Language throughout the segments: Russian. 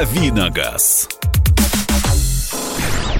Давиногаз.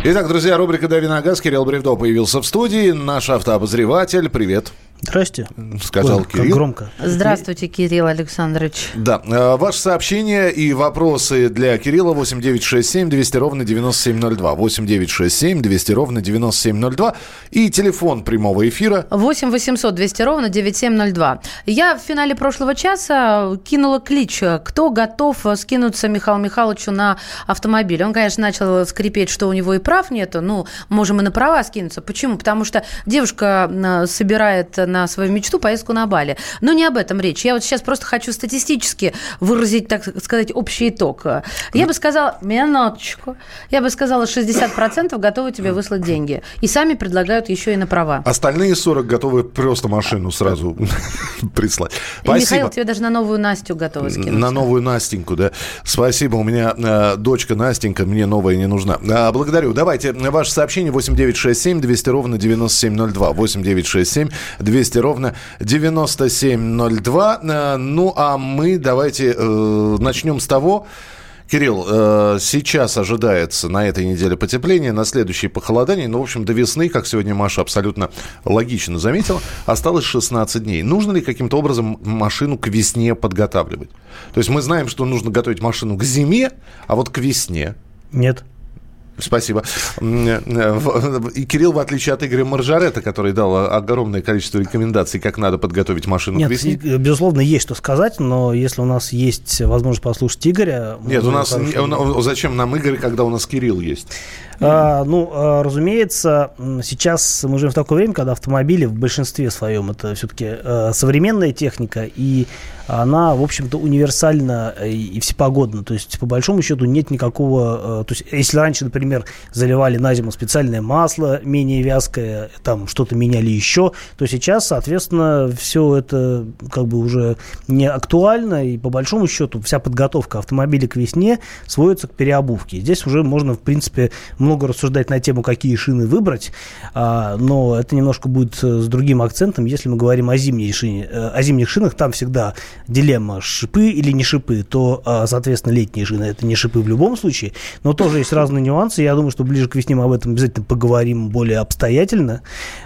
Итак, друзья, рубрика «Дави на газ». Кирилл Бревдо появился в студии. Наш автообозреватель. Привет. Здрасте. Сказал Ой, Кирилл. Как громко. Здравствуйте, Кирилл Александрович. Да. Э, Ваши сообщения и вопросы для Кирилла 8967 200 ровно 9702. 8967 200 ровно 9702. И телефон прямого эфира. 8 800 200 ровно 9702. Я в финале прошлого часа кинула клич, кто готов скинуться Михаилу Михайловичу на автомобиль. Он, конечно, начал скрипеть, что у него и прав нету. Ну, можем и на права скинуться. Почему? Потому что девушка э, собирает на свою мечту поездку на Бали. Но не об этом речь. Я вот сейчас просто хочу статистически выразить, так сказать, общий итог. Я бы сказала, минуточку, я бы сказала, 60% готовы тебе выслать деньги. И сами предлагают еще и на права. Остальные 40 готовы просто машину сразу прислать. Михаил, тебе даже на новую Настю готовы скинуть. На новую Настеньку, да. Спасибо. У меня э, дочка Настенька, мне новая не нужна. А, благодарю. Давайте ваше сообщение 8967 200 ровно 9702. 8967 200 ровно 9702. Э, ну, а мы давайте э, начнем с того, Кирилл, э, сейчас ожидается на этой неделе потепление, на следующее похолодание. Ну, в общем, до весны, как сегодня Маша абсолютно логично заметила, осталось 16 дней. Нужно ли каким-то образом машину к весне подготавливать? То есть мы знаем, что нужно готовить машину к зиме, а вот к весне. Нет. Спасибо. И Кирилл, в отличие от Игоря Маржарета, который дал огромное количество рекомендаций, как надо подготовить машину Нет, к весне. безусловно, есть что сказать, но если у нас есть возможность послушать Игоря... Нет, у нас не- у- зачем нам Игорь, когда у нас Кирилл есть? А, ну, а, разумеется, сейчас мы живем в такое время, когда автомобили в большинстве своем это все-таки современная техника, и она, в общем-то, универсальна и, всепогодна. То есть, по большому счету, нет никакого... То есть, если раньше, например, заливали на зиму специальное масло, менее вязкое, там что-то меняли еще, то сейчас, соответственно, все это как бы уже не актуально, и по большому счету вся подготовка автомобиля к весне сводится к переобувке. Здесь уже можно, в принципе, много рассуждать на тему, какие шины выбрать, а, но это немножко будет э, с другим акцентом, если мы говорим о, зимней шине, э, о зимних шинах, там всегда дилемма шипы или не шипы, то, а, соответственно, летние шины это не шипы в любом случае, но тоже есть разные нюансы, я думаю, что ближе к весне мы об этом обязательно поговорим более обстоятельно,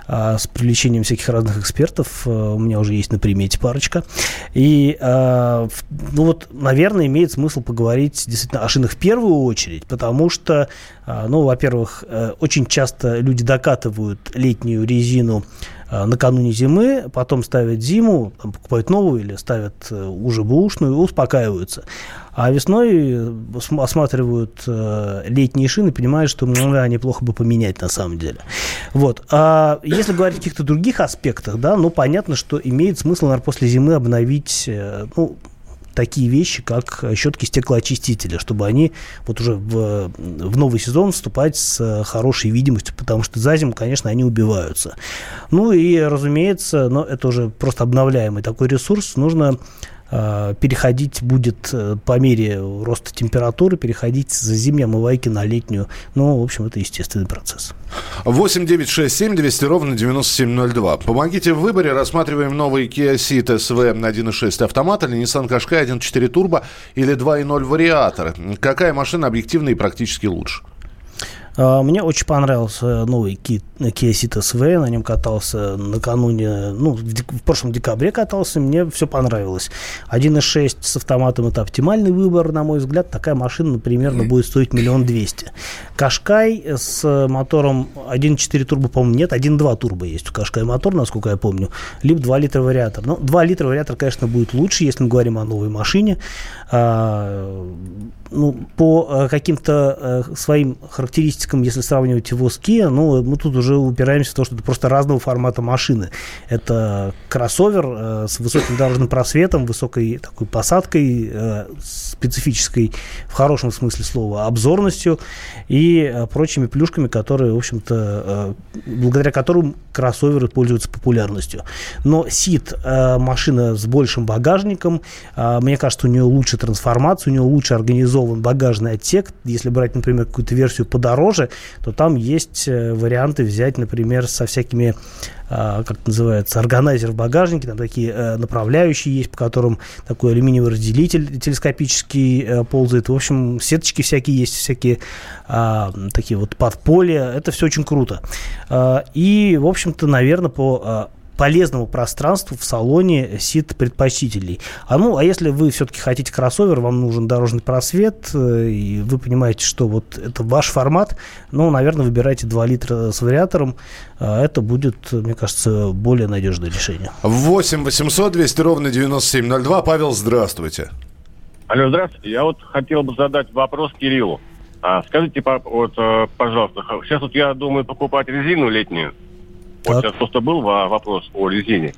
а, с привлечением всяких разных экспертов, А, у меня уже есть на примете парочка, и, ну вот, наверное, имеет смысл поговорить действительно о шинах в первую очередь, потому что, ну, во-первых, э, очень часто люди докатывают летнюю резину а, накануне зимы, потом ставят зиму, там, покупают новую или ставят э, уже бэушную и успокаиваются. А весной э, см- осматривают э, летние шины понимают, что ну, да, неплохо бы поменять на самом деле. Вот. А если говорить о каких-то других аспектах, да, ну, понятно, что имеет смысл, наверное, после зимы обновить, э, ну, такие вещи, как щетки стеклоочистителя, чтобы они вот уже в, в новый сезон вступать с э, хорошей видимостью, потому что за зиму, конечно, они убиваются. Ну и, разумеется, но это уже просто обновляемый такой ресурс, нужно э, переходить будет э, по мере роста температуры, переходить с зимней омывайки на летнюю. Ну, в общем, это естественный процесс. 8 9 6 7 200 ровно 9702. Помогите в выборе. Рассматриваем новый Kia Ceed SV 1.6 автомат или Nissan Qashqai 1.4 турбо или 2.0 вариатор. Какая машина объективно и практически лучше? А, Мне очень понравился новый Ki- Kia Ceed SV, на нем катался накануне, ну, в, прошлом декабре катался, мне все понравилось. 1.6 с автоматом это оптимальный выбор, на мой взгляд, такая машина, примерно будет стоить миллион двести. Кашкай с мотором 1.4 турбо, по-моему, нет, 1.2 турбо есть у Кашкай мотор, насколько я помню, либо 2 литра вариатор. Ну, 2 литра вариатор, конечно, будет лучше, если мы говорим о новой машине. А, ну, по э, каким-то э, своим характеристикам, если сравнивать его с Kia, ну, мы тут уже упираемся в то, что это просто разного формата машины. Это кроссовер э, с высоким дорожным просветом, высокой такой посадкой, э, специфической в хорошем смысле слова, обзорностью и э, прочими плюшками, которые, в общем-то, благодаря которым кроссоверы пользуются популярностью. Но Сид машина с большим багажником, мне кажется, у нее лучше трансформация, у нее лучше организован багажный отсек. Если брать, например, какую-то версию подороже, подороже, то там есть варианты взять, например, со всякими как это называется, органайзер в багажнике, там такие направляющие есть, по которым такой алюминиевый разделитель телескопический ползает. В общем, сеточки всякие есть, всякие а, такие вот подполья. Это все очень круто. А, и, в общем-то, наверное, по полезному пространству в салоне сит предпочтительней. А ну, а если вы все-таки хотите кроссовер, вам нужен дорожный просвет, э, и вы понимаете, что вот это ваш формат, ну, наверное, выбирайте 2 литра с вариатором. А это будет, мне кажется, более надежное решение. 8 800 200 ровно 9702. Павел, здравствуйте. Алло, здравствуйте. Я вот хотел бы задать вопрос Кириллу. А, скажите, вот, э, пожалуйста, сейчас вот я думаю покупать резину летнюю. Вот сейчас просто был вопрос о резине.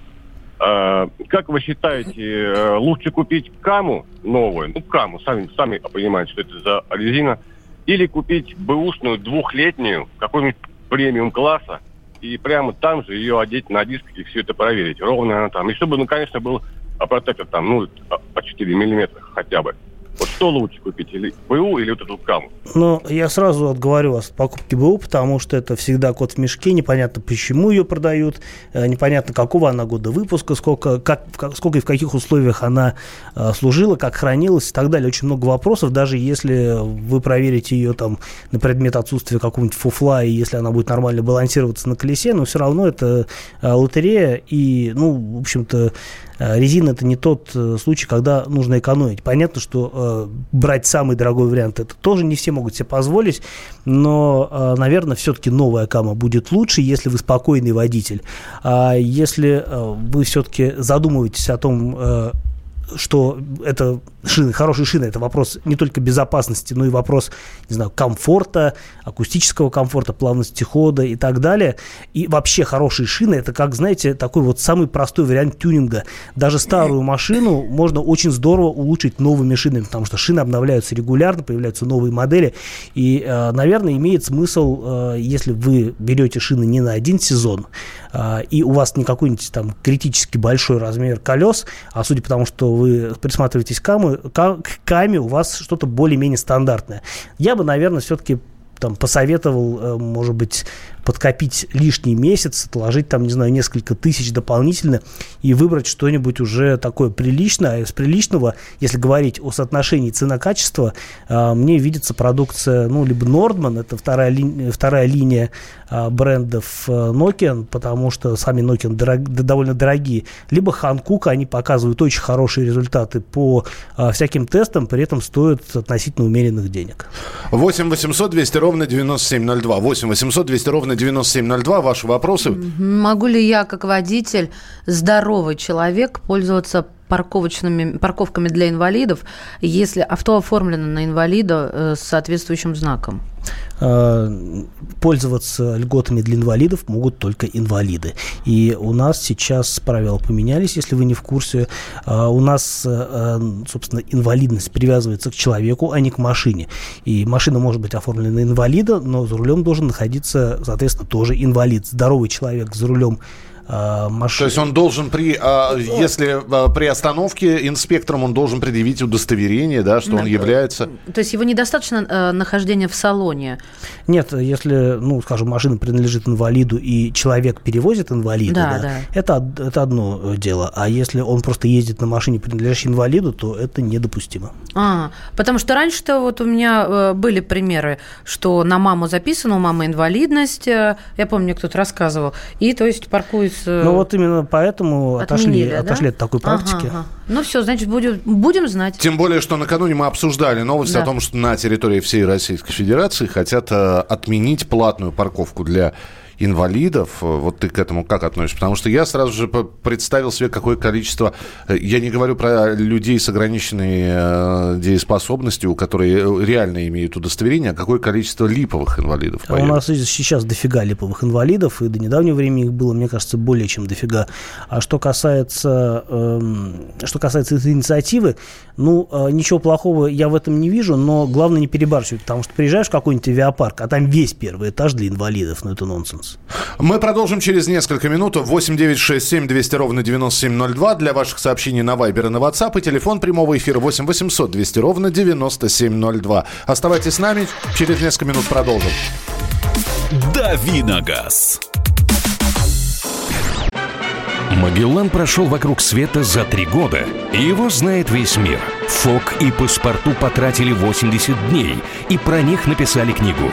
А, как вы считаете, э, лучше купить каму новую, ну каму, сами, сами понимаете, что это за резина, или купить бэушную двухлетнюю, какой-нибудь премиум класса, и прямо там же ее одеть на диск и все это проверить. Ровно она там. И чтобы, ну, конечно, был протектор там, ну, по 4 миллиметра хотя бы. Вот что лучше купить, или БУ, или вот эту каму? Ну, я сразу отговорю вас от покупки БУ, потому что это всегда кот в мешке, непонятно, почему ее продают, э, непонятно, какого она года выпуска, сколько, как, сколько и в каких условиях она э, служила, как хранилась и так далее. Очень много вопросов, даже если вы проверите ее там на предмет отсутствия какого-нибудь фуфла, и если она будет нормально балансироваться на колесе, но все равно это э, лотерея, и, ну, в общем-то, резина это не тот э, случай, когда нужно экономить. Понятно, что э, брать самый дорогой вариант это тоже не все могут себе позволить, но, э, наверное, все-таки новая кама будет лучше, если вы спокойный водитель. А если э, вы все-таки задумываетесь о том, э, что это шины, хорошие шины, это вопрос не только безопасности, но и вопрос, не знаю, комфорта, акустического комфорта, плавности хода и так далее. И вообще хорошие шины, это как, знаете, такой вот самый простой вариант тюнинга. Даже старую машину можно очень здорово улучшить новыми шинами, потому что шины обновляются регулярно, появляются новые модели. И, э, наверное, имеет смысл, э, если вы берете шины не на один сезон, э, и у вас не какой-нибудь там критически большой размер колес, а судя по тому, что вы присматриваетесь к каму, к каме, у вас что-то более-менее стандартное. Я бы, наверное, все-таки там посоветовал, может быть, подкопить лишний месяц, отложить там, не знаю, несколько тысяч дополнительно и выбрать что-нибудь уже такое приличное. А из приличного, если говорить о соотношении цена-качество, а, мне видится продукция, ну, либо Nordman, это вторая, ли, вторая линия а, брендов а, Nokia, потому что сами Nokia дорог, довольно дорогие, либо Hankook, они показывают очень хорошие результаты по всяким тестам, при этом стоят относительно умеренных денег. 8 800 200 ровно 9702. 8 800 200 ровно 9702. Ваши вопросы. Могу ли я, как водитель, здоровый человек, пользоваться парковочными, парковками для инвалидов, если авто оформлено на инвалида э, с соответствующим знаком? Э, пользоваться льготами для инвалидов могут только инвалиды. И у нас сейчас правила поменялись, если вы не в курсе. Э, у нас, собственно, инвалидность привязывается к человеку, а не к машине. И машина может быть оформлена на инвалида, но за рулем должен находиться, соответственно, тоже инвалид. Здоровый человек за рулем э, машин. То есть он должен при, э, если э, при остановке инспектором он должен предъявить удостоверение, да, что да. он является. То есть его недостаточно э, нахождения в салоне. Нет, если, ну, скажем, машина принадлежит инвалиду и человек перевозит инвалида, да, да, да. Это, это одно э, дело. А если он просто ездит на машине, принадлежащей инвалиду, то это недопустимо. А, потому что раньше-то вот у меня э, были примеры, что на маму записана, у мамы инвалидность, я помню, кто-то рассказывал, и то есть паркуется ну вот именно поэтому отошли, да? отошли от такой практики. Ага, ага. Ну все, значит, будем, будем знать. Тем более, что накануне мы обсуждали новость да. о том, что на территории всей Российской Федерации хотят э, отменить платную парковку для инвалидов. Вот ты к этому как относишься? Потому что я сразу же представил себе, какое количество... Э, я не говорю про людей с ограниченной э, дееспособностью, которые реально имеют удостоверение, а какое количество липовых инвалидов а У нас сейчас дофига липовых инвалидов, и до недавнего времени их было, мне кажется, более чем дофига. А что касается, э, что касается этой инициативы, ну, э, ничего плохого я в этом не вижу, но главное не перебарщивать, потому что приезжаешь в какой-нибудь авиапарк, а там весь первый этаж для инвалидов, ну это нонсенс. Нюанс. Мы продолжим через несколько минут. 8 9 6 7 200 ровно 9702 для ваших сообщений на Вайбер и на WhatsApp. И телефон прямого эфира 8 800 200 ровно 9702. Оставайтесь с нами. Через несколько минут продолжим. Давиногаз. Магеллан прошел вокруг света за три года, его знает весь мир. Фок и паспорту потратили 80 дней, и про них написали книгу.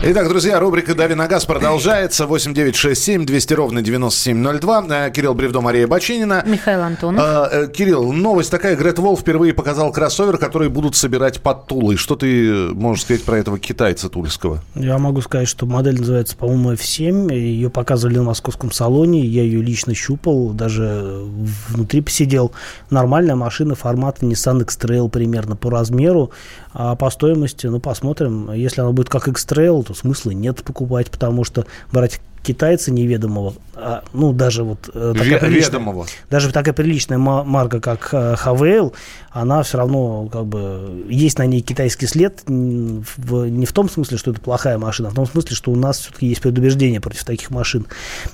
Итак, друзья, рубрика «Дави на газ» продолжается. 8967 200 ровно 9702. Э, Кирилл Бревдо, Мария Бочинина. Михаил Антонов. А, э, Кирилл, новость такая. Грет Волл впервые показал кроссовер, который будут собирать под Тулой. Что ты можешь сказать про этого китайца тульского? Я могу сказать, что модель называется, по-моему, F7. Ее показывали на московском салоне. Я ее лично щупал, даже внутри посидел. Нормальная машина формата Nissan X-Trail примерно по размеру. А по стоимости, ну, посмотрим. Если она будет как X-Trail, смысла нет покупать, потому что брать китайца неведомого, а, ну, даже вот э, такая приличная, даже такая приличная ма- марка, как э, Хавейл, она все равно, как бы, есть на ней китайский след, в- не в том смысле, что это плохая машина, а в том смысле, что у нас все-таки есть предубеждение против таких машин.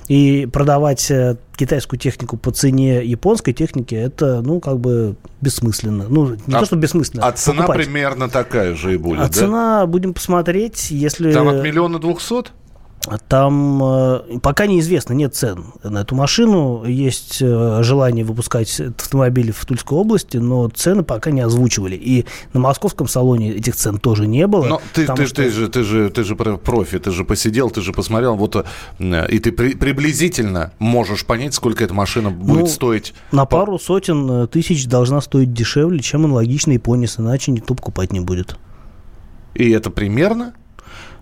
И продавать э, китайскую технику по цене японской техники, это, ну, как бы, бессмысленно. Ну, не А- то, что бессмысленно. А цена покупать. примерно такая же и будет, А да? цена, будем посмотреть, если... Там от миллиона двухсот? Там э, пока неизвестно, нет цен на эту машину. Есть э, желание выпускать этот автомобиль в Тульской области, но цены пока не озвучивали. И на московском салоне этих цен тоже не было. Но ты, ты, что- ты же, ты же, ты же про- профи, ты же посидел, ты же посмотрел, вот э, и ты при- приблизительно можешь понять, сколько эта машина будет Ну, стоить. На пару сотен тысяч должна стоить дешевле, чем аналогичный Понис, иначе никто покупать не будет. И это примерно?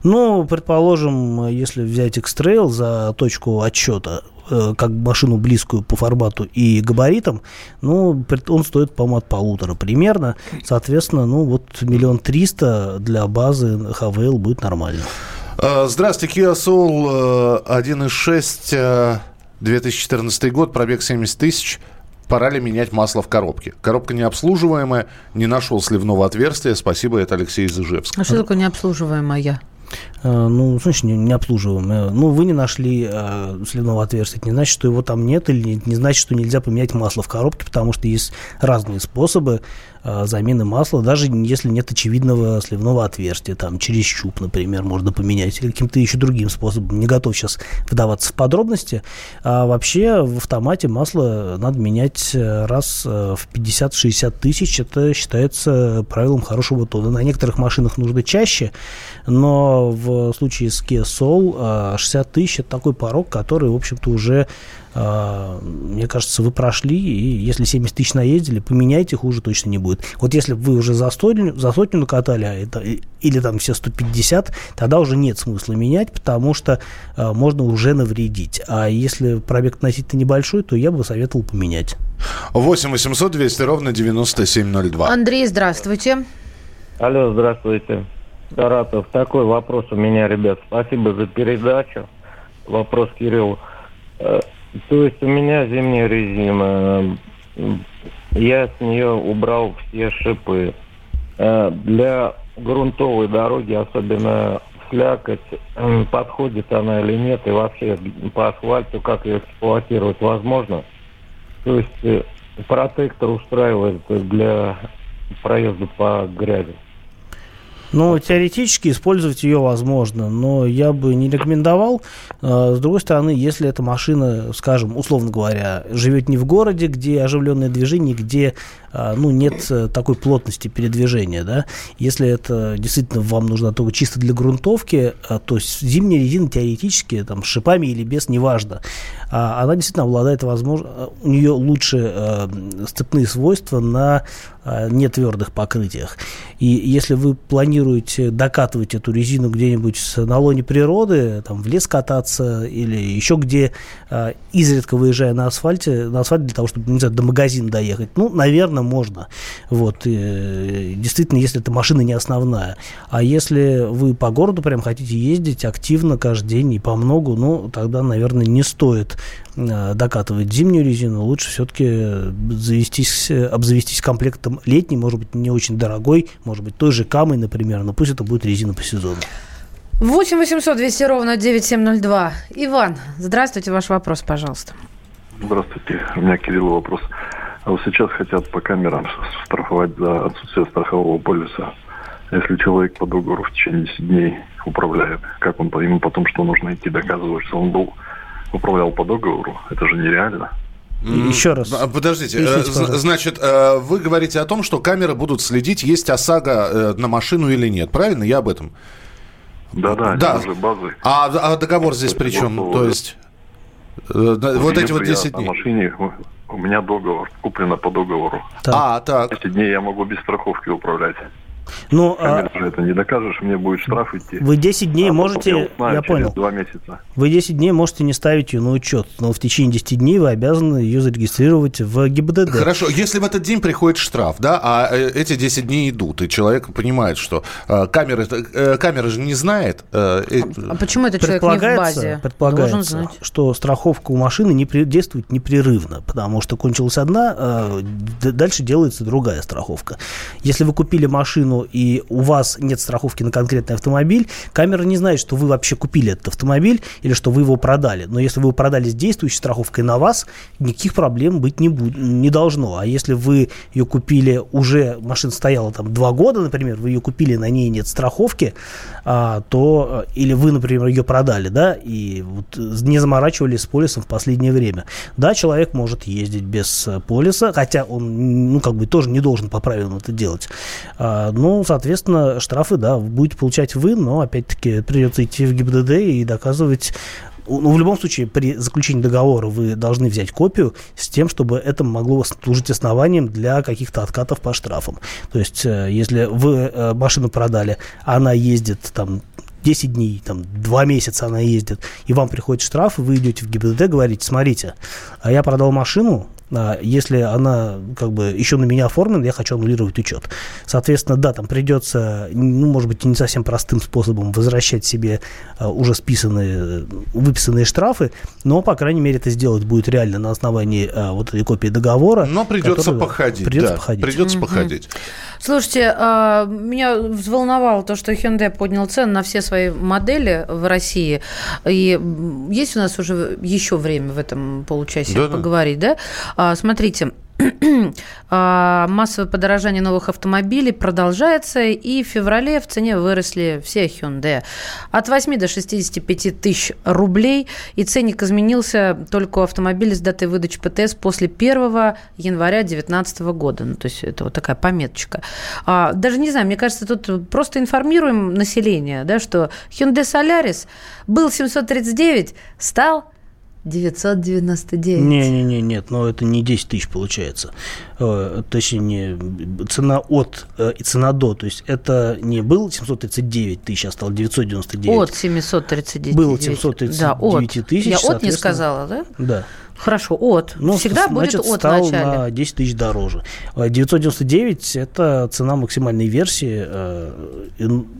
Ну, предположим, если взять X-Trail за точку отсчета, э, как машину близкую по формату и габаритам, ну, он стоит, по-моему, от полутора примерно. Соответственно, ну, вот миллион триста для базы HVL будет нормально. Э, Здравствуйте, Kia Soul э, 1.6, э, 2014 год, пробег 70 тысяч. Пора ли менять масло в коробке? Коробка необслуживаемая, не нашел сливного отверстия. Спасибо, это Алексей из Ижевска. А что такое необслуживаемая? Э, Ну, значит, не, не обслуживаем. Э, Ну, вы не нашли э, сливного отверстия. Это не значит, что его там нет, или не, не значит, что нельзя поменять масло в коробке, потому что есть разные способы замены масла, даже если нет очевидного сливного отверстия. Там через щуп, например, можно поменять, или каким-то еще другим способом. Не готов сейчас вдаваться в подробности. А вообще в автомате масло надо менять э, раз э, в 50-60 тысяч. Это считается правилом хорошего тона. На некоторых машинах нужно чаще, но в случае с Kia Soul а, 60 тысяч это такой порог, который, в общем-то, уже, мне кажется, вы прошли, и если 70 тысяч наездили, поменяйте, хуже точно не будет. Вот если вы уже за сотню, за сотню накатали, а это, или там все 150, тогда уже нет смысла менять, потому что а, можно уже навредить. А если пробег относительно небольшой, то я бы советовал поменять. 8 800 200 ровно 9702. Андрей, здравствуйте. Алло, здравствуйте. Саратов. Такой вопрос у меня, ребят. Спасибо за передачу. Вопрос Кириллу. То есть у меня зимняя резина. Я с нее убрал все шипы. Э, Для грунтовой дороги, особенно слякоть, подходит она или нет, и вообще по асфальту как ее эксплуатировать возможно. То есть э, протектор устраивает для проезда по грязи. Ну, теоретически использовать ее возможно, но я бы не рекомендовал. А, С другой стороны, если эта машина, скажем, условно говоря, живет не в городе, где оживленное движение, где а, ну, нет э, такой плотности передвижения, да, если это действительно вам нужно только чисто для грунтовки, а, то есть зимняя резина теоретически, там, с шипами или без, неважно, она действительно обладает возможно, у нее лучше э, сцепные свойства на а, не твердых покрытиях. И если вы планируете докатывать эту резину где-нибудь на лоне природы, там в лес кататься или еще где, а, изредка выезжая на асфальте, на асфальт для того, чтобы, не знаю, до магазина доехать, ну, наверное, можно. Вот. И, э, действительно, если эта машина не основная. А если вы по городу прям хотите ездить активно каждый день и по многу, ну, тогда, наверное, не стоит Э, докатывать зимнюю резину, лучше все-таки завестись, обзавестись комплектом летней, может быть, не очень дорогой, может быть, той же Камой, например, но пусть это будет резина по сезону. 8 800 200 ровно 9702. Иван, здравствуйте, ваш вопрос, пожалуйста. Здравствуйте, у меня Кирилл вопрос. А вот сейчас хотят по камерам штрафовать за отсутствие страхового полиса. Если человек по договору в течение 10 дней управляет, как он, ему потом что нужно идти доказывать, что он был управлял по договору. Это же нереально. Еще раз. А, подождите, э, значит, э, вы говорите о том, что камеры будут следить, есть ОСАГО э, на машину или нет, правильно? Я об этом. Да, да, да. уже базы. А, а договор здесь при чем? То есть, вот эти вот 10 дней. На машине у меня договор, куплено по договору. Так. А, так. Эти дней я могу без страховки управлять. Ну, а... это не докажешь, мне будет штраф идти. Вы 10 дней а можете, я, узнаю, я понял. Два месяца. Вы 10 дней можете не ставить ее на учет, но в течение 10 дней вы обязаны ее зарегистрировать в ГИБДД. Хорошо, если в этот день приходит штраф, да, а э, эти 10 дней идут, и человек понимает, что э, камеры, э, камера же не знает. Э, а почему этот человек не в базе? Предполагается, что страховка у машины не при, действует непрерывно, потому что кончилась одна, э, дальше делается другая страховка. Если вы купили машину и у вас нет страховки на конкретный автомобиль, камера не знает, что вы вообще купили этот автомобиль или что вы его продали. Но если вы его продали с действующей страховкой на вас, никаких проблем быть не, будет, не должно. А если вы ее купили уже, машина стояла там два года, например, вы ее купили, на ней нет страховки, а, то, или вы, например, ее продали, да, и вот не заморачивались с полисом в последнее время. Да, человек может ездить без полиса, хотя он, ну, как бы тоже не должен по правилам это делать. А, ну, соответственно, штрафы, да, будете получать вы, но, опять-таки, придется идти в ГИБДД и доказывать ну, в любом случае, при заключении договора вы должны взять копию с тем, чтобы это могло служить основанием для каких-то откатов по штрафам. То есть, э, если вы э, машину продали, она ездит там 10 дней, там, 2 месяца она ездит, и вам приходит штраф, и вы идете в ГИБДД, говорите, смотрите, а я продал машину, если она как бы еще на меня оформлена, я хочу аннулировать учет. Соответственно, да, там придется, ну, может быть, не совсем простым способом возвращать себе а, уже списанные, выписанные штрафы, но, по крайней мере, это сделать будет реально на основании а, вот этой копии договора. Но придется который, походить. Придется да, походить. Придется угу. походить. Слушайте, а, меня взволновало то, что Hyundai поднял цены на все свои модели в России. И есть у нас уже еще время в этом получасе да, поговорить, да? да? Смотрите, А, массовое подорожание новых автомобилей продолжается, и в феврале в цене выросли все Hyundai. От 8 до 65 тысяч рублей, и ценник изменился только у автомобилей с датой выдачи ПТС после 1 января 2019 года. Ну, то есть это вот такая пометочка. А, даже не знаю, мне кажется, тут просто информируем население, да, что Hyundai Solaris был 739, стал 999. Не-не-не, нет, но это не 10 тысяч получается. Э, точнее, цена от э, и цена до. То есть это не был 739 тысяч, а стал 999. От 739. Было 739 да, от. тысяч. Я от не сказала, да? Да. Хорошо, от. Ну, Всегда значит, будет от стал на 10 тысяч дороже. 999 – это цена максимальной версии, э,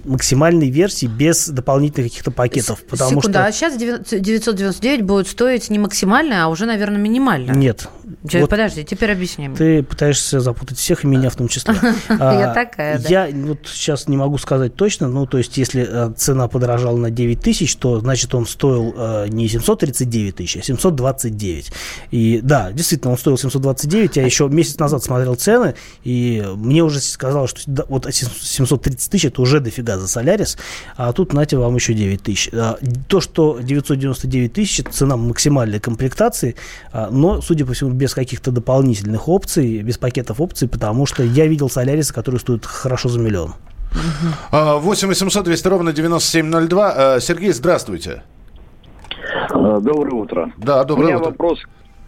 максимальной версии без дополнительных каких-то пакетов. Потому Секунду, что... а сейчас 999 будет стоить не максимальная, а уже, наверное, минимальная. Нет. Вот Подожди, теперь объясни. Ты пытаешься запутать всех, и меня в том числе. Я а, такая, Я вот сейчас не могу сказать точно, ну, то есть, если э, цена подорожала на 9 тысяч, то, значит, он стоил э, не 739 тысяч, а 729. И да, действительно, он стоил 729. Я еще месяц назад смотрел цены, и мне уже сказалось, что да, вот 730 тысяч это уже дофига за Солярис, а тут, нате, вам еще 9 тысяч. А, то, что 999 тысяч, это цена максимальной комплектации, а, но, судя по всему, без каких-то дополнительных опций, без пакетов опций, потому что я видел Солярисы, которые стоят хорошо за миллион. 8 800 200 ровно 9702. Сергей, здравствуйте. Доброе утро. Да, доброе У меня утро. вопрос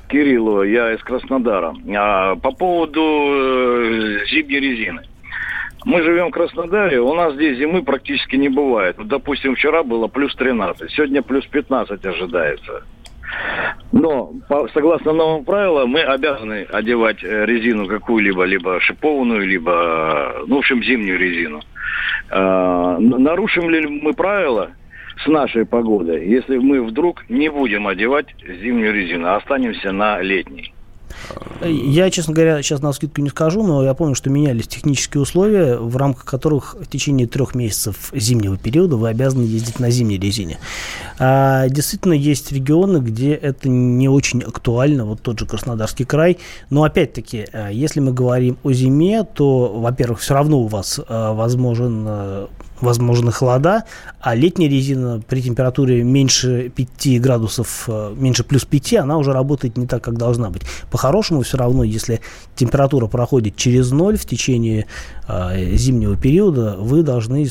Кириллу, я из Краснодара. А, по поводу э, зимней резины. Мы живем в Краснодаре, у нас здесь зимы практически не бывает. Допустим, вчера было плюс 13, сегодня плюс 15 ожидается. Но, по, согласно новым правилам, мы обязаны одевать э, резину какую-либо, либо шипованную, либо, э, ну, в общем, зимнюю резину. Э, нарушим ли мы правила с нашей погодой, если мы вдруг не будем одевать зимнюю резину, а останемся на летней? Я, честно говоря, сейчас на скидку не скажу, но я помню, что менялись технические условия, в рамках которых в течение трех месяцев зимнего периода вы обязаны ездить на зимней резине. А, действительно, есть регионы, где это не очень актуально, вот тот же Краснодарский край. Но опять-таки, а, если мы говорим о зиме, то, во-первых, все равно у вас а, возможен возможны холода, а летняя резина при температуре меньше 5 градусов, меньше плюс 5, она уже работает не так, как должна быть. По-хорошему, все равно, если температура проходит через ноль в течение э, зимнего периода, вы должны,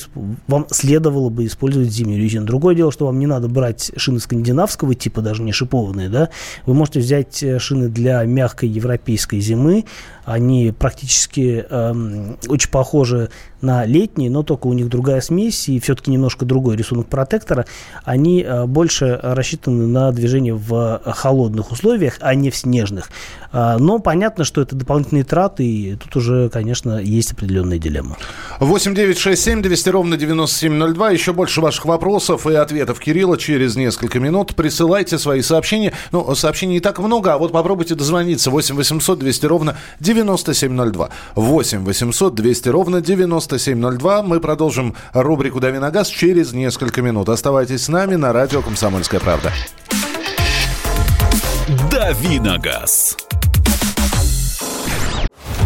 вам следовало бы использовать зимнюю резину. Другое дело, что вам не надо брать шины скандинавского типа, даже не шипованные, да, вы можете взять э, шины для мягкой европейской зимы, они практически э, очень похожи на летние, но только у них другая смесь и все-таки немножко другой рисунок протектора. Они э, больше рассчитаны на движение в холодных условиях, а не в снежных. Э, но понятно, что это дополнительные траты, и тут уже, конечно, есть определенная дилемма. 8 9 6 7 200 ровно 9702. Еще больше ваших вопросов и ответов Кирилла через несколько минут. Присылайте свои сообщения. Ну, сообщений не так много, а вот попробуйте дозвониться. 8 800 200 ровно 9702. 8 800 200 ровно 9702. Мы продолжим рубрику «Дави на газ» через несколько минут. Оставайтесь с нами на радио «Комсомольская правда». «Дави на газ».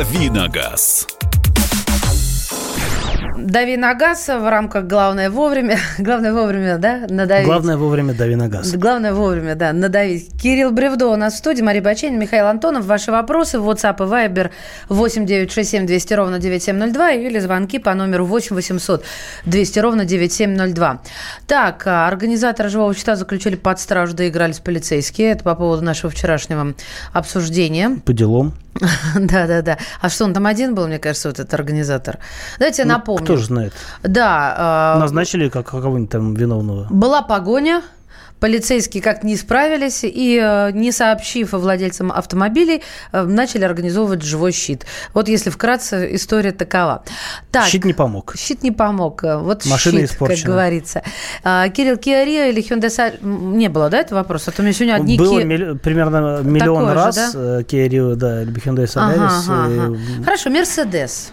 Давиногаз. Дави на газ в рамках «Главное вовремя». Главное вовремя, да, надавить. Главное вовремя дави на газ. Главное вовремя, да, надавить. Кирилл Бревдо у нас в студии, Мария Баченин, Михаил Антонов. Ваши вопросы в WhatsApp и Viber 8 967 200 ровно 9702 или звонки по номеру 8 800 200 ровно 9702. Так, а, организаторы «Живого счета» заключили под стражу, доигрались полицейские. Это по поводу нашего вчерашнего обсуждения. По делам. Да, да, да. А что он там один был, мне кажется, вот этот организатор? Давайте ну, напомню. Кто же знает? Да. Э, Назначили как кого-нибудь там виновного. Была погоня. Полицейские как-то не справились и, э, не сообщив владельцам автомобилей, э, начали организовывать живой щит. Вот если вкратце, история такова. Так, щит не помог. Щит не помог. Вот Машина щит, испорчена. как говорится. А, Кирилл, Rio или Hyundai Solaris? Не было, да, это вопрос? А то у меня сегодня одни Было Kia... милли... примерно миллион Такое раз же, да? Kia Rio, да, или Hyundai Solaris. Ага, ага, ага. Хорошо, Mercedes.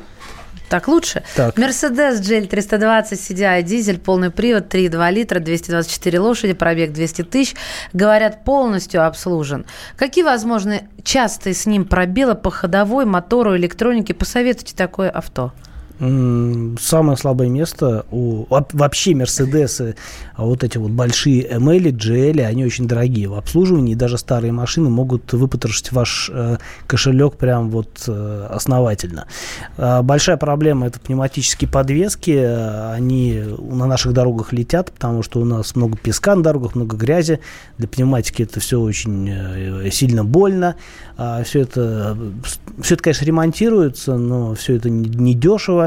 Так лучше? Мерседес GL 320 CDI дизель, полный привод, 3,2 литра, 224 лошади, пробег 200 тысяч. Говорят, полностью обслужен. Какие возможны частые с ним пробелы по ходовой, мотору, электронике? Посоветуйте такое авто. Самое слабое место у вообще Мерседесы, а вот эти вот большие ML, GL, они очень дорогие. В обслуживании, и даже старые машины могут выпотрошить ваш э, кошелек прям вот э, основательно. Э, большая проблема это пневматические подвески, они на наших дорогах летят, потому что у нас много песка на дорогах, много грязи, для пневматики это все очень э, сильно больно, а все это, все это, конечно, ремонтируется, но все это недешево,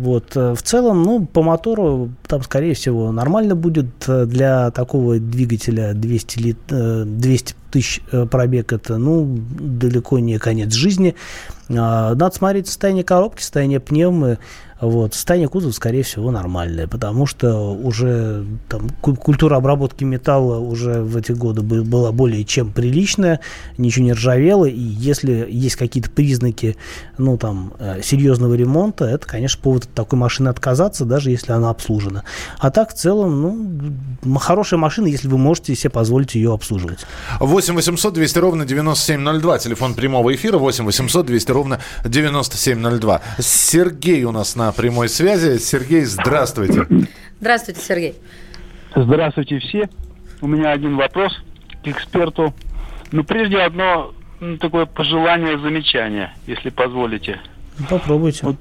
вот. Э, в целом, ну, по мотору там, скорее всего, нормально будет э, для такого двигателя 200, лит, 200 э, тысяч пробег. Это, ну, далеко не конец жизни. А, надо смотреть состояние коробки, состояние пневмы. Вот. Состояние кузова, скорее всего, нормальное, потому что уже там, культура обработки металла уже в эти годы была более чем приличная, ничего не ржавело, и если есть какие-то признаки ну, там, серьезного ремонта, это, конечно, повод от такой машины отказаться, даже если она обслужена. А так, в целом, ну, хорошая машина, если вы можете себе позволить ее обслуживать. 8 800 200 ровно 9702, телефон прямого эфира, 8 800 200 ровно 9702. Сергей у нас на прямой связи. Сергей, здравствуйте. Здравствуйте, Сергей. Здравствуйте все. У меня один вопрос к эксперту. Ну, прежде одно ну, такое пожелание, замечание, если позволите. Попробуйте. Вот,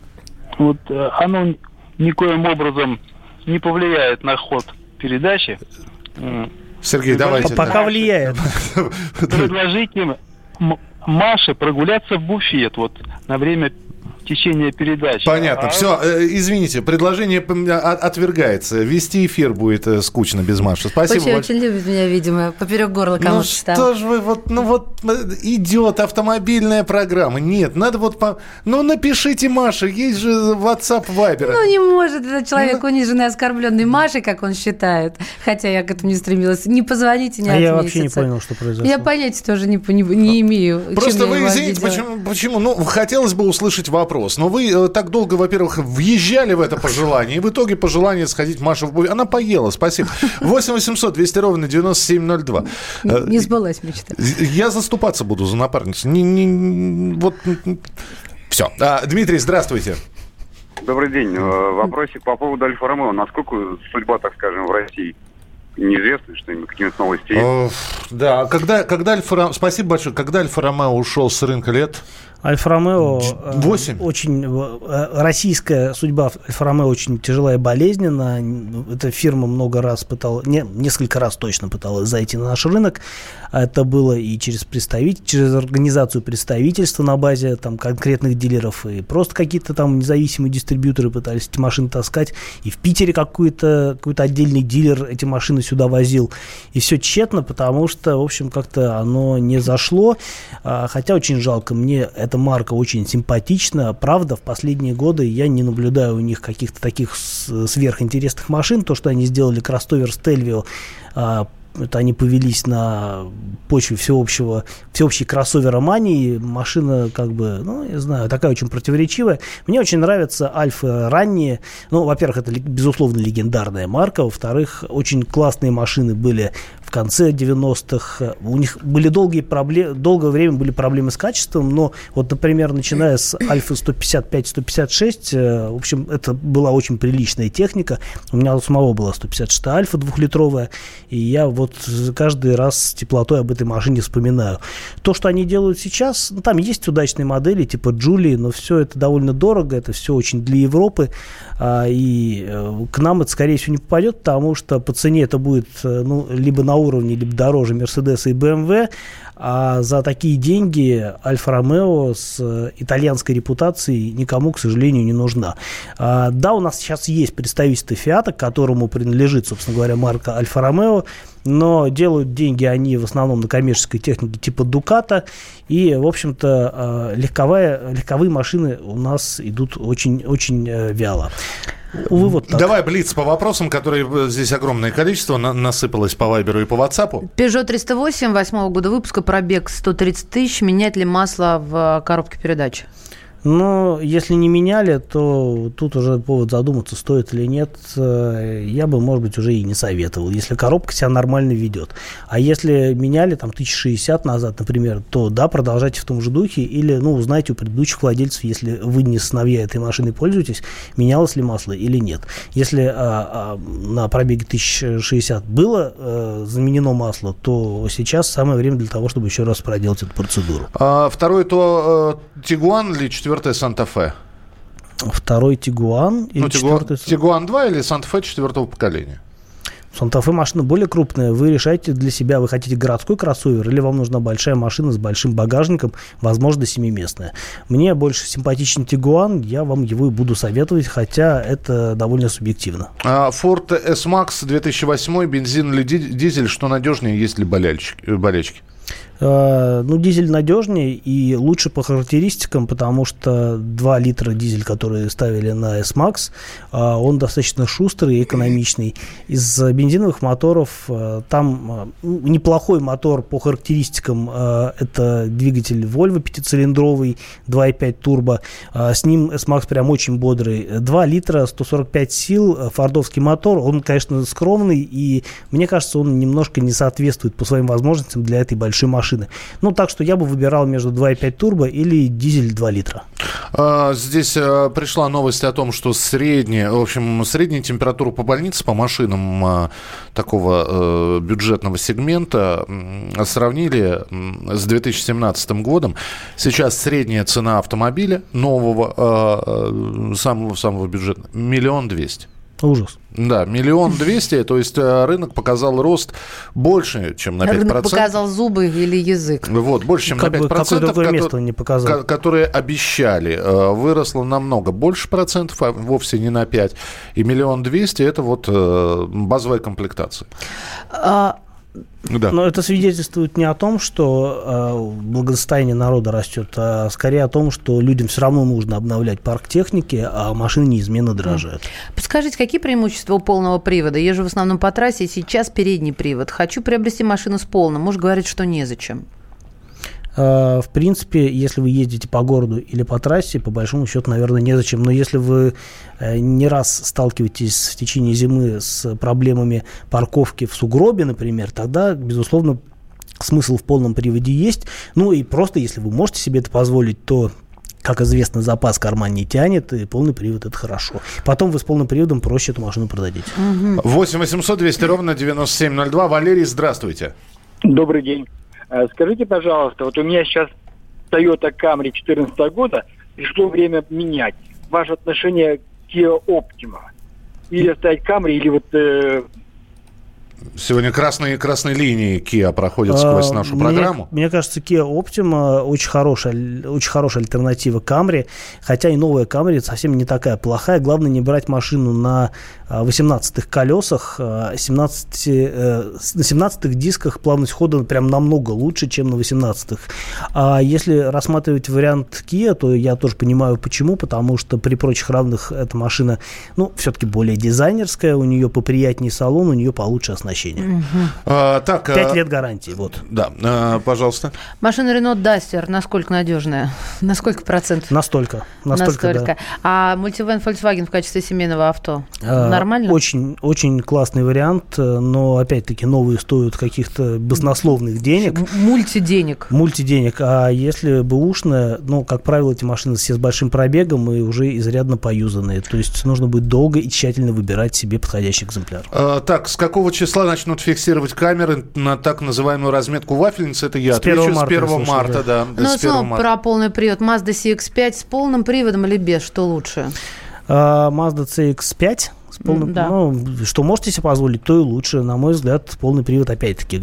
вот э, оно никоим образом не повлияет на ход передачи. Сергей, давайте. Пока влияет. Предложите Маше прогуляться в буфет вот на время течение передачи. Понятно. А... Все, э, извините, предложение отвергается. Вести эфир будет э, скучно без Маши. Спасибо. Очень, очень любит меня, видимо, поперек горла кому-то Ну что ж вы, вот, ну вот э, идет автомобильная программа. Нет, надо вот, по... ну напишите Маше, есть же WhatsApp, Viber. Ну не может этот человек, ну... униженный, оскорбленный Машей, как он считает. Хотя я к этому не стремилась. Не позвоните, не А я вообще не понял, что произошло. Я понятия тоже не, не, не имею. Просто вы извините, почему, почему? Ну, хотелось бы услышать вопрос вопрос. Но вы э, так долго, во-первых, въезжали в это пожелание, и в итоге пожелание сходить Маша в бой. Она поела, спасибо. 8 800 200 ровно 9702. Не, не сбылась мечта. Я заступаться буду за напарницу. Не, не, вот, все. А, Дмитрий, здравствуйте. Добрый день. Э, вопросик по поводу Альфа Ромео. Насколько судьба, так скажем, в России неизвестно, что-нибудь, какие-нибудь новости есть? Да, когда, когда Альфа Спасибо большое. Когда Альфа Ромео ушел с рынка лет? Альфа-Ромео 8. Э, очень э, российская судьба Альфа-Ромео очень тяжелая и болезненна. Эта фирма много раз пыталась, не, несколько раз точно пыталась зайти на наш рынок. Это было и через представитель, через организацию представительства на базе там конкретных дилеров и просто какие-то там независимые дистрибьюторы пытались эти машины таскать. И в Питере какой-то какой отдельный дилер эти машины сюда возил. И все тщетно, потому что, в общем, как-то оно не зашло. А, хотя очень жалко. Мне эта марка очень симпатична. Правда, в последние годы я не наблюдаю у них каких-то таких сверхинтересных машин. То, что они сделали кроссовер Stelvio а, это они повелись на почве всеобщего, всеобщей кроссоверомании. Машина, как бы, ну, не знаю, такая очень противоречивая. Мне очень нравятся альфы ранние. Ну, во-первых, это, безусловно, легендарная марка. Во-вторых, очень классные машины были в конце 90-х. У них были долгие проблемы, долгое время были проблемы с качеством, но вот, например, начиная с Альфа 155-156, э, в общем, это была очень приличная техника. У меня у самого была 156 Альфа двухлитровая, и я вот каждый раз с теплотой об этой машине вспоминаю. То, что они делают сейчас, ну, там есть удачные модели, типа Джулии, но все это довольно дорого, это все очень для Европы, а, и э, к нам это, скорее всего, не попадет, потому что по цене это будет, э, ну, либо на уровне, либо дороже Мерседеса и БМВ, а за такие деньги Альфа-Ромео с э, итальянской репутацией никому, к сожалению, не нужна. А, да, у нас сейчас есть представительство Фиата, которому принадлежит, собственно говоря, марка Альфа-Ромео, но делают деньги они в основном на коммерческой технике типа Дуката, и, в общем-то, а, легковая, легковые машины у нас идут очень-очень э, вяло. Увы, вот так. Давай блиц по вопросам, которые э, здесь огромное количество на, насыпалось по Вайберу и по Ватсапу. Peugeot 308 восьмого года выпуска, пробег 130 тысяч. Менять ли масло в коробке передач? Но если не меняли, то тут уже повод задуматься, стоит или нет. Э, я бы, может быть, уже и не советовал, если коробка себя нормально ведет. А если меняли там 1060 назад, например, то да, продолжайте в том же духе или, ну, узнайте у предыдущих владельцев, если вы не сыновья этой машины пользуетесь, менялось ли масло или нет. Если а, а, на пробеге 1060 было а, заменено масло, то сейчас самое время для того, чтобы еще раз проделать эту процедуру. А, второй то э, Тигуан или четвертая Санта-Фе? Второй Тигуан или ну, четвертый? Тигуан 2 или Санта-Фе четвертого поколения? Санта-Фе машина более крупная. Вы решаете для себя, вы хотите городской кроссовер или вам нужна большая машина с большим багажником, возможно, семиместная. Мне больше симпатичен Тигуан, я вам его и буду советовать, хотя это довольно субъективно. А Ford S-Max 2008, бензин или дизель, что надежнее, есть ли болельщики, болельщики? Э, ну, дизель надежнее и лучше по характеристикам, потому что 2 литра дизель, который ставили на S-Max, э, он достаточно шустрый и экономичный. Из бензиновых моторов э, там ну, неплохой мотор по характеристикам. Это двигатель Volvo пятицилиндровый, 2.5 турбо. С ним S-Max прям очень бодрый. 2 литра, 145 сил, фордовский мотор. Он, конечно, скромный, и мне кажется, он немножко не соответствует по своим возможностям для этой большой машины машины. Ну, так что я бы выбирал между 2,5 турбо или дизель 2 литра. А, здесь а, пришла новость о том, что средняя, в общем, средняя температура по больнице, по машинам а, такого а, бюджетного сегмента сравнили с 2017 годом. Сейчас средняя цена автомобиля нового, самого-самого бюджетного, миллион двести. Ужас. Да, миллион двести, то есть э, рынок показал рост больше, чем на 5%. Рынок показал зубы или язык. Вот, больше, чем как на 5%. Бы, какое другое место он не показал? Которые обещали. Э, выросло намного больше процентов, а вовсе не на 5. И миллион двести – это вот э, базовая комплектация. А да. Но это свидетельствует не о том, что э, благосостояние народа растет, а скорее о том, что людям все равно нужно обновлять парк техники, а машины неизменно дорожают. Подскажите, какие преимущества у полного привода? Езжу в основном по трассе, сейчас передний привод. Хочу приобрести машину с полным. Муж говорит, что незачем. Э, в принципе, если вы ездите по городу или по трассе, по большому счету, наверное, незачем. Но если вы э, не раз сталкиваетесь в течение зимы с проблемами парковки в сугробе, например, тогда, безусловно, смысл в полном приводе есть. Ну и просто, если вы можете себе это позволить, то как известно, запас карман не тянет, и полный привод это хорошо. Потом вы с полным приводом проще эту машину продадите. 8 800 200 ровно 9702. Валерий, здравствуйте. Добрый день. Э, скажите, пожалуйста, вот у меня сейчас Toyota Camry 2014 года, пришло время менять. Ваше отношение к Kia Optima? Или оставить Camry, или вот э, Сегодня красные, красные линии Kia проходят сквозь а, нашу мне, программу. Мне кажется, Kia Optima очень хорошая, очень хорошая альтернатива Camry, хотя и новая Camry совсем не такая плохая. Главное не брать машину на 18-х а, колесах, 17, а, э, на 17-х дисках плавность хода прям намного лучше, чем на 18-х. А если рассматривать вариант Kia, то я тоже понимаю почему, потому что при прочих равных эта машина, ну, все-таки более дизайнерская, у нее поприятнее салон, у нее получше оснащение оснащения. Угу. А, так, Пять а... лет гарантии, вот. Да, а, пожалуйста. Машина Renault Duster, насколько надежная? На сколько процентов? Настолько. Настолько, настолько. Да. А мультивен Volkswagen в качестве семейного авто? А, Нормально? Очень, очень классный вариант, но, опять-таки, новые стоят каких-то баснословных денег. Мультиденег. Мультиденег. А если бэушная, ну, как правило, эти машины все с большим пробегом и уже изрядно поюзанные. То есть нужно будет долго и тщательно выбирать себе подходящий экземпляр. А, так, с какого числа числа начнут фиксировать камеры на так называемую разметку вафельницы. Это я с отвечу 1 марта, с 1 марта, да. да ну, снова марта. про полный привод. Mazda CX-5 с полным приводом или без? Что лучше? Uh, Mazda CX-5 с полным, да. ну, что можете себе позволить, то и лучше. На мой взгляд, полный привод, опять-таки,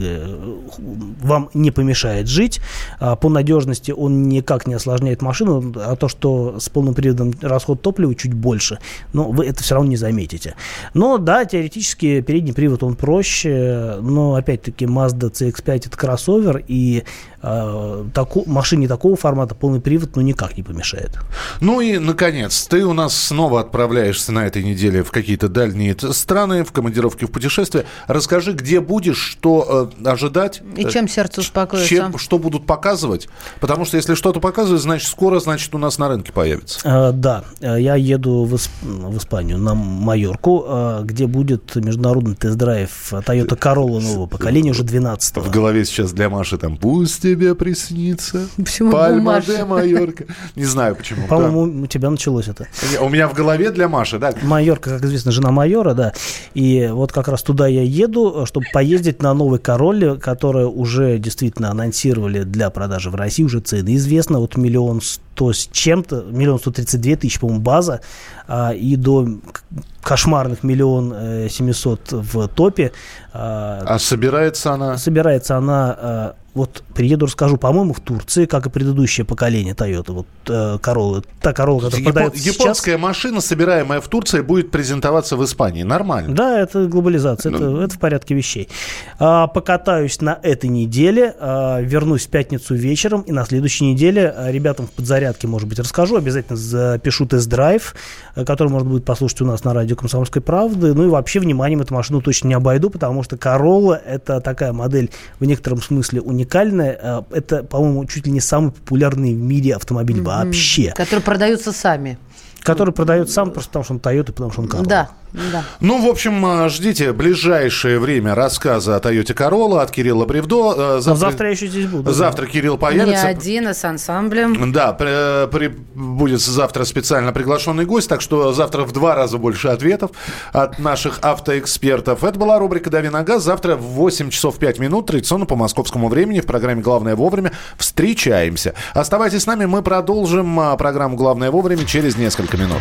вам не помешает жить. А по надежности он никак не осложняет машину, а то, что с полным приводом расход топлива чуть больше, но вы это все равно не заметите. Но, да, теоретически передний привод, он проще, но, опять-таки, Mazda CX-5 это кроссовер, и э, таку, машине такого формата полный привод, ну, никак не помешает. Ну и, наконец, ты у нас снова отправляешься на этой неделе в какие-то дальние страны, в командировке, в путешествие. Расскажи, где будешь, что э, ожидать. И э, чем сердце успокоится. Чем, что будут показывать. Потому что если что-то показывают, значит, скоро, значит, у нас на рынке появится. А, да, я еду в, Исп... в Испанию, на Майорку, а, где будет международный тест-драйв Toyota Corolla нового поколения, уже 12 -го. В голове сейчас для Маши там «Пусть тебе приснится Почему Пальма де Майорка». Не знаю почему. По-моему, у тебя началось это. У меня в голове для Маши, да. Майорка, как известно, жена майора, да. И вот как раз туда я еду, чтобы поездить на новый Короле, который уже действительно анонсировали для продажи в России, уже цены известны, от миллион сто 100 с чем-то, миллион 132 тысячи, по-моему, база, а, и до кошмарных миллион э, семьсот в топе. А, а собирается она? Собирается она э, вот приеду, расскажу, по-моему, в Турции, как и предыдущее поколение Toyota, вот э, Corolla, та Corolla, которая Япон, продается Японская сейчас. машина, собираемая в Турции, будет презентоваться в Испании. Нормально. Да, это глобализация, ну... это, это в порядке вещей. А, покатаюсь на этой неделе, а, вернусь в пятницу вечером, и на следующей неделе а, ребятам в подзарядке, может быть, расскажу, обязательно запишу тест-драйв, э, который можно будет послушать у нас на радио «Комсомольской правды». Ну и вообще, вниманием эту машину точно не обойду, потому что Corolla – это такая модель в некотором смысле уникальная. Э, это, по-моему, чуть ли не самый популярный в мире автомобиль mm-hmm. вообще. Которые продаются сами. Который продает сам просто потому, что он Toyota, потому что он Corolla. Да, да. Ну, в общем, э, ждите ближайшее время рассказа о Toyota Corolla от Кирилла Бревдо. Э, завтра, завтра я еще здесь буду. Завтра да. Кирилл появится. Не один, а с ансамблем. Да, при, при, будет завтра специально приглашенный гость, так что завтра в два раза больше ответов от наших автоэкспертов. Это была рубрика «Дави на газ». Завтра в 8 часов 5 минут, традиционно по московскому времени, в программе «Главное вовремя» встречаемся. Оставайтесь с нами, мы продолжим а, программу «Главное вовремя» через несколько минут.